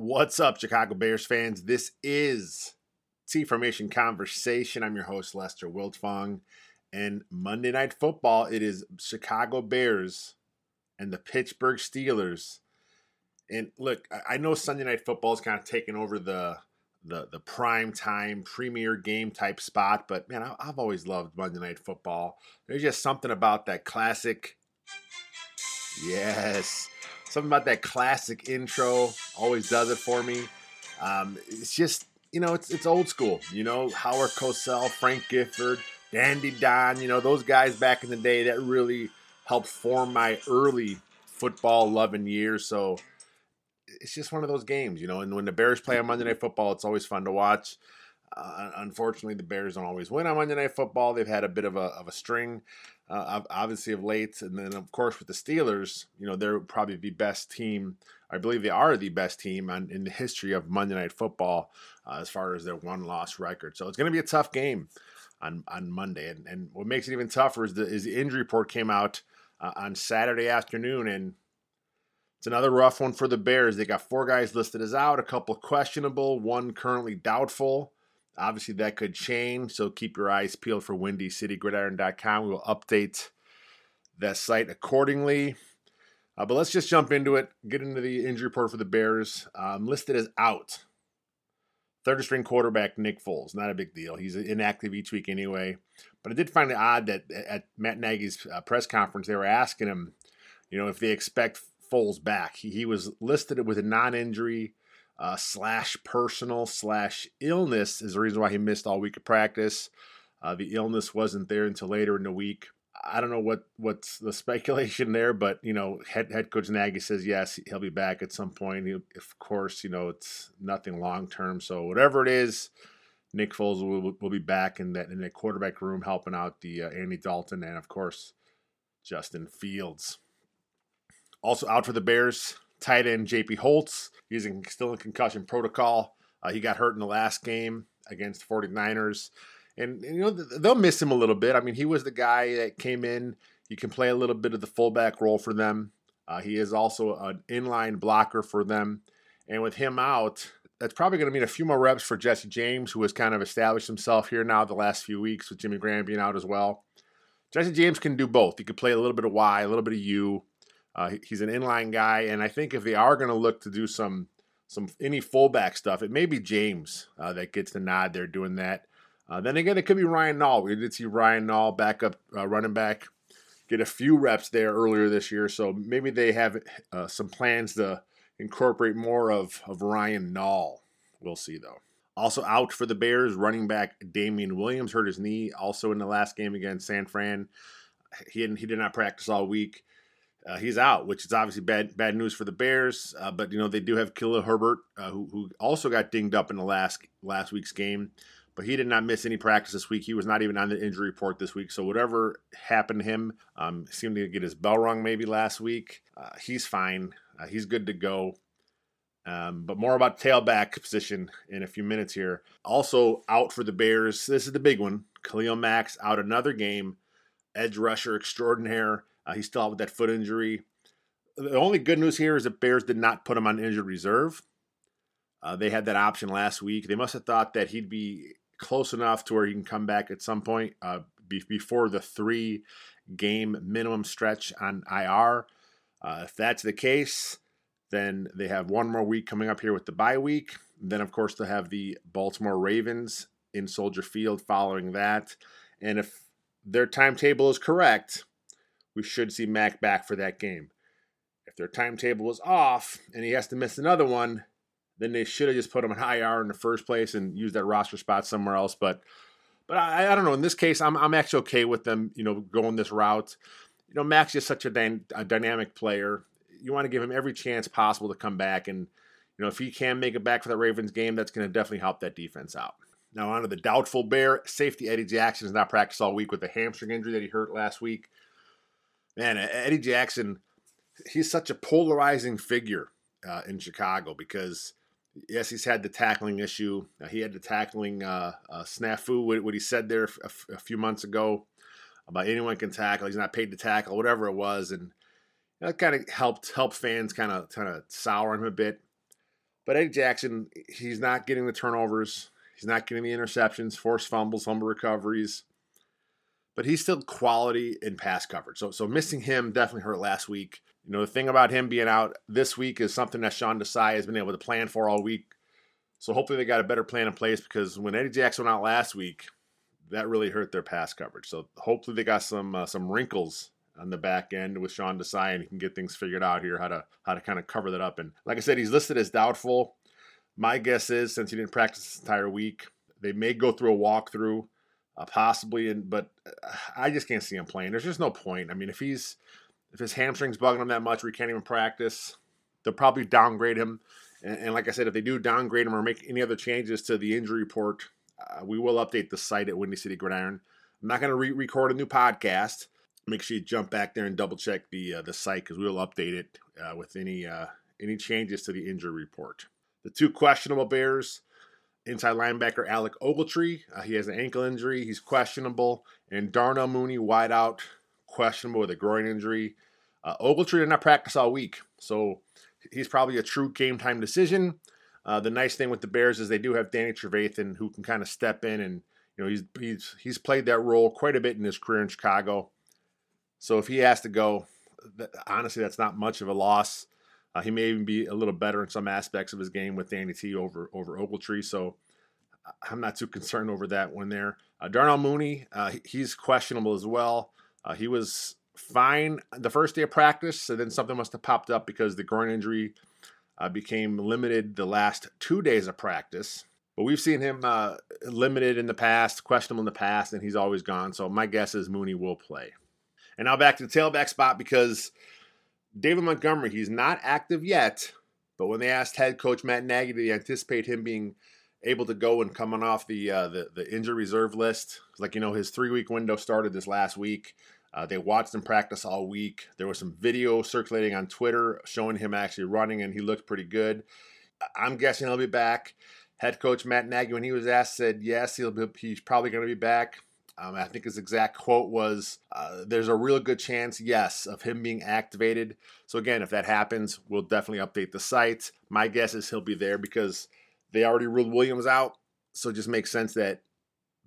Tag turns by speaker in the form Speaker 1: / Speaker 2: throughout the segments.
Speaker 1: What's up, Chicago Bears fans? This is T Formation Conversation. I'm your host, Lester Wiltfong. And Monday Night Football, it is Chicago Bears and the Pittsburgh Steelers. And look, I know Sunday Night Football is kind of taking over the the the prime time premier game type spot, but man, I've always loved Monday Night Football. There's just something about that classic. Yes something about that classic intro always does it for me. Um, it's just you know it's it's old school. You know Howard Cosell, Frank Gifford, Dandy Don. You know those guys back in the day that really helped form my early football loving years. So it's just one of those games, you know. And when the Bears play on Monday Night Football, it's always fun to watch. Uh, unfortunately, the Bears don't always win on Monday Night Football. They've had a bit of a, of a string, uh, obviously, of late. And then, of course, with the Steelers, you know, they're probably the best team. I believe they are the best team on, in the history of Monday Night Football uh, as far as their one loss record. So it's going to be a tough game on, on Monday. And, and what makes it even tougher is the, is the injury report came out uh, on Saturday afternoon. And it's another rough one for the Bears. They got four guys listed as out, a couple questionable, one currently doubtful. Obviously, that could change, so keep your eyes peeled for WindyCityGridiron.com. We will update that site accordingly. Uh, but let's just jump into it, get into the injury report for the Bears. Um, listed as out. Third string quarterback Nick Foles. Not a big deal. He's inactive each week anyway. But I did find it odd that at Matt Nagy's uh, press conference, they were asking him, you know, if they expect Foles back. He, he was listed with a non injury uh, slash personal slash illness is the reason why he missed all week of practice. Uh, the illness wasn't there until later in the week. I don't know what what's the speculation there, but you know, head head coach Nagy says yes, he'll be back at some point. He, of course, you know it's nothing long term. So whatever it is, Nick Foles will, will be back in that in the quarterback room helping out the uh, Andy Dalton and of course Justin Fields. Also out for the Bears, tight end JP Holtz. He's in, still in concussion protocol. Uh, he got hurt in the last game against the 49ers. And, and, you know, they'll miss him a little bit. I mean, he was the guy that came in. He can play a little bit of the fullback role for them. Uh, he is also an inline blocker for them. And with him out, that's probably going to mean a few more reps for Jesse James, who has kind of established himself here now the last few weeks with Jimmy Graham being out as well. Jesse James can do both. He can play a little bit of Y, a little bit of U. Uh, he's an inline guy, and I think if they are going to look to do some some any fullback stuff, it may be James uh, that gets the nod. They're doing that. Uh, then again, it could be Ryan Nall. We did see Ryan Nall back up uh, running back get a few reps there earlier this year, so maybe they have uh, some plans to incorporate more of of Ryan Nall. We'll see though. Also out for the Bears, running back Damien Williams hurt his knee. Also in the last game against San Fran, he didn't, he did not practice all week uh, he's out, which is obviously bad bad news for the Bears. Uh, but you know they do have Khalil Herbert, uh, who, who also got dinged up in the last last week's game, but he did not miss any practice this week. He was not even on the injury report this week. So whatever happened to him, um, seemed to get his bell rung maybe last week. Uh, he's fine. Uh, he's good to go. Um, but more about tailback position in a few minutes here. Also out for the Bears. This is the big one. Khalil Mack out another game. Edge rusher extraordinaire. Uh, he's still out with that foot injury. The only good news here is that Bears did not put him on injured reserve. Uh, they had that option last week. They must have thought that he'd be close enough to where he can come back at some point uh, be- before the three game minimum stretch on IR. Uh, if that's the case, then they have one more week coming up here with the bye week. Then, of course, they'll have the Baltimore Ravens in Soldier Field following that. And if their timetable is correct, we should see Mack back for that game. If their timetable is off and he has to miss another one, then they should have just put him on IR in the first place and used that roster spot somewhere else. But but I, I don't know. In this case, I'm I'm actually okay with them, you know, going this route. You know, Mack's just such a, dy- a dynamic player. You want to give him every chance possible to come back, and you know, if he can make it back for that Ravens game, that's going to definitely help that defense out. Now, on to the doubtful bear safety. Eddie Jackson has not practiced all week with a hamstring injury that he hurt last week man, Eddie Jackson, he's such a polarizing figure uh, in Chicago because yes, he's had the tackling issue. Uh, he had the tackling uh, uh snafu, what, what, he said there a, few months ago about anyone can tackle. He's not paid to tackle, whatever it was, and that kind of helped help fans kind of kind of sour him a bit. But Eddie Jackson, he's not getting the turnovers. He's not getting the interceptions, forced fumbles, fumble recoveries. But he's still quality in pass coverage. So, so missing him definitely hurt last week. You know, the thing about him being out this week is something that Sean Desai has been able to plan for all week. So hopefully they got a better plan in place because when Eddie Jackson went out last week, that really hurt their pass coverage. So hopefully they got some uh, some wrinkles on the back end with Sean Desai and he can get things figured out here how to how to kind of cover that up. And like I said, he's listed as doubtful. My guess is since he didn't practice this entire week, they may go through a walkthrough, uh, possibly. And but uh, I just can't see him playing. There's just no point. I mean, if he's if his hamstrings bugging him that much, where he can't even practice, they'll probably downgrade him. And, and like I said, if they do downgrade him or make any other changes to the injury report, uh, we will update the site at Windy City Gridiron. I'm not going to re-record a new podcast. Make sure you jump back there and double check the uh, the site because we will update it uh, with any uh, any changes to the injury report. The two questionable Bears, inside linebacker Alec Ogletree, uh, he has an ankle injury, he's questionable, and Darnell Mooney, wideout, questionable with a groin injury. Uh, Ogletree did not practice all week, so he's probably a true game time decision. Uh, the nice thing with the Bears is they do have Danny Trevathan who can kind of step in and you know he's he's he's played that role quite a bit in his career in Chicago. So if he has to go, honestly, that's not much of a loss. Uh, he may even be a little better in some aspects of his game with Danny T over over Ogletree. So I'm not too concerned over that one there. Uh, Darnell Mooney, uh, he's questionable as well. Uh, he was fine the first day of practice, and then something must have popped up because the groin injury uh, became limited the last two days of practice. But we've seen him uh, limited in the past, questionable in the past, and he's always gone. So my guess is Mooney will play. And now back to the tailback spot because David Montgomery, he's not active yet, but when they asked head coach Matt Nagy, did he anticipate him being able to go and coming off the uh, the, the injury reserve list? Like you know, his three week window started this last week. Uh, they watched him practice all week. There was some video circulating on Twitter showing him actually running, and he looked pretty good. I'm guessing he'll be back. Head coach Matt Nagy, when he was asked, said yes, he'll be, he's probably going to be back. Um, I think his exact quote was, uh, "There's a real good chance, yes, of him being activated." So again, if that happens, we'll definitely update the site. My guess is he'll be there because they already ruled Williams out, so it just makes sense that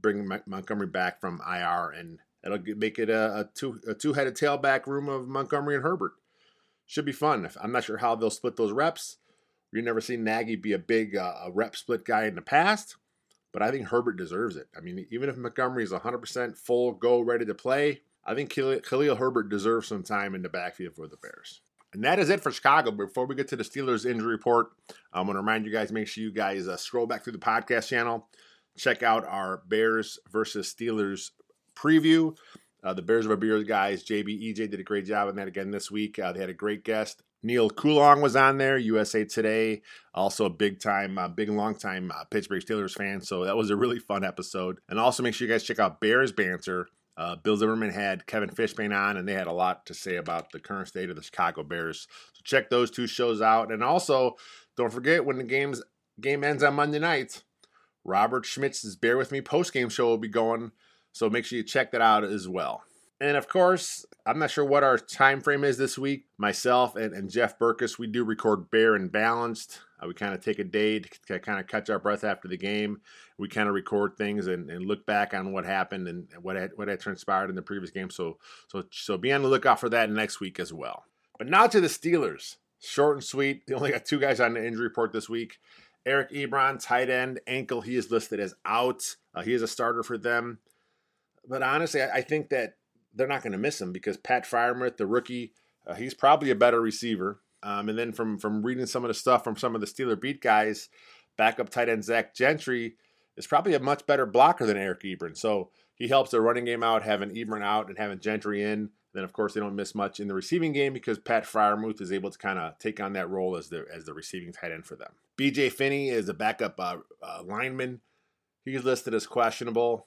Speaker 1: bringing Montgomery back from IR and it'll make it a, a two a two headed tailback room of Montgomery and Herbert. Should be fun. I'm not sure how they'll split those reps. You've never seen Nagy be a big uh, rep split guy in the past. But I think Herbert deserves it. I mean, even if Montgomery is 100% full go, ready to play, I think Khalil Herbert deserves some time in the backfield for the Bears. And that is it for Chicago. Before we get to the Steelers injury report, I'm going to remind you guys make sure you guys uh, scroll back through the podcast channel, check out our Bears versus Steelers preview. Uh, the Bears Over Beers guys, JB EJ did a great job on that again this week. Uh, they had a great guest. Neal Coolong was on there, USA Today, also a big time, uh, big long time uh, Pittsburgh Steelers fan. So that was a really fun episode. And also make sure you guys check out Bears Banter. Uh, Bill Zimmerman had Kevin Fishbain on, and they had a lot to say about the current state of the Chicago Bears. So check those two shows out. And also, don't forget when the game's game ends on Monday night, Robert Schmitz's Bear With Me post game show will be going. So make sure you check that out as well. And of course, I'm not sure what our time frame is this week. Myself and, and Jeff Berckes, we do record Bear and Balanced. Uh, we kind of take a day to, kind of catch our breath after the game. We kind of record things and, and look back on what happened and what had, what had transpired in the previous game. So so so be on the lookout for that next week as well. But now to the Steelers. Short and sweet. They only got two guys on the injury report this week. Eric Ebron, tight end, ankle. He is listed as out. Uh, he is a starter for them. But honestly, I, I think that they're not going to miss him because Pat Freiermuth, the rookie, uh, he's probably a better receiver. Um, and then from from reading some of the stuff from some of the Steeler beat guys, backup tight end Zach Gentry is probably a much better blocker than Eric Ebron. So he helps the running game out, having Ebron out and having Gentry in. Then of course they don't miss much in the receiving game because Pat Freiermuth is able to kind of take on that role as the as the receiving tight end for them. B.J. Finney is a backup uh, uh, lineman. He's listed as questionable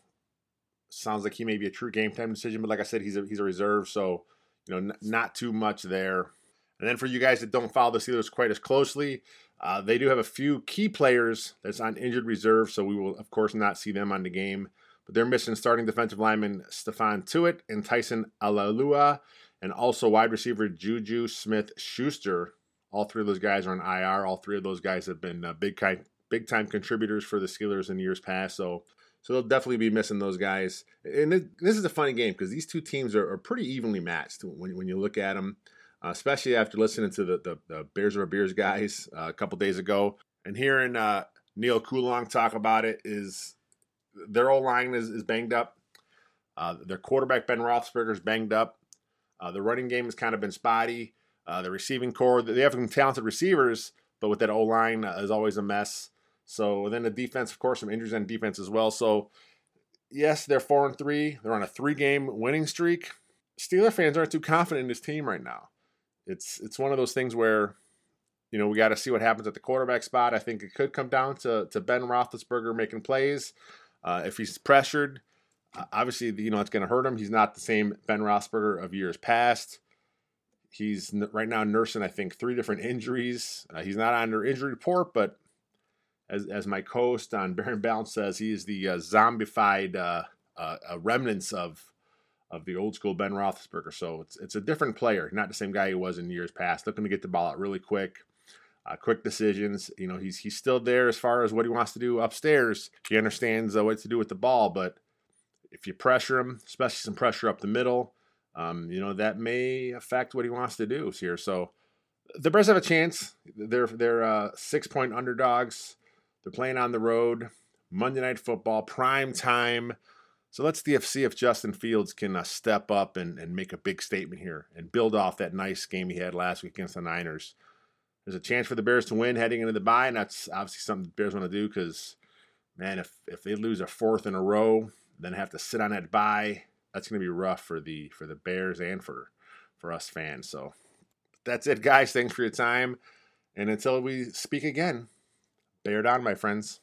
Speaker 1: sounds like he may be a true game time decision, but like I said, he's a, he's a reserve, so you know, n- not too much there. And then for you guys that don't follow the Steelers quite as closely, uh, they do have a few key players that's on injured reserve, so we will of course not see them on the game. But they're missing starting defensive lineman Stephon Tuitt and Tyson Alualu, and also wide receiver Juju Smith Schuster All three of those guys are on IR. All three of those guys have been uh, big kind, big time contributors for the Steelers in years past. So, so they'll definitely be missing those guys. And this is a funny game because these two teams are, are, pretty evenly matched when, when you look at them, uh, especially after listening to the, the, the Bears Over Beers guys uh, a couple days ago and hearing uh, Neal Coolong talk about it. Is their old line is, is banged up. Uh, their quarterback Ben Roethlisberger is banged up. Uh, the running game has kind of been spotty. Uh, the receiving corps, they have some talented receivers, but with that O line is always a mess. So then the defense, of course, some injuries on defense as well. So yes, they're four and three. They're on a three game winning streak. Steeler fans aren't too confident in this team right now. It's it's one of those things where, you know, we got to see what happens at the quarterback spot. I think it could come down to to Ben Roethlisberger making plays. Uh, if he's pressured, obviously, you know, it's going to hurt him. He's not the same Ben Roethlisberger of years past. He's right now nursing, I think, three different injuries. Uh, he's not on injury report, but as, as my co-host on Bear and Balanced says, he is the uh, zombified uh, uh, remnants of of the old school Ben Roethlisberger. So it's it's a different player, not the same guy he was in years past. Looking to get the ball out really quick, uh, quick decisions. You know, he's he's still there as far as what he wants to do upstairs. He understands uh, what to do with the ball, but if you pressure him, especially some pressure up the middle, um, you know that may affect what he wants to do here. So the Bears have a chance. They're they're uh, six point underdogs. They're playing on the road. Monday Night Football, prime time. So let's see if Justin Fields can uh, step up and, and make a big statement here and build off that nice game he had last week against the Niners. There's a chance for the Bears to win heading into the bye, and that's obviously something the Bears want to do because, man, if, if they lose a fourth in a row, then have to sit on that bye. That's going to be rough for the for the Bears and for for us fans. So that's it, guys. Thanks for your time, and until we speak again, bear down, my friends.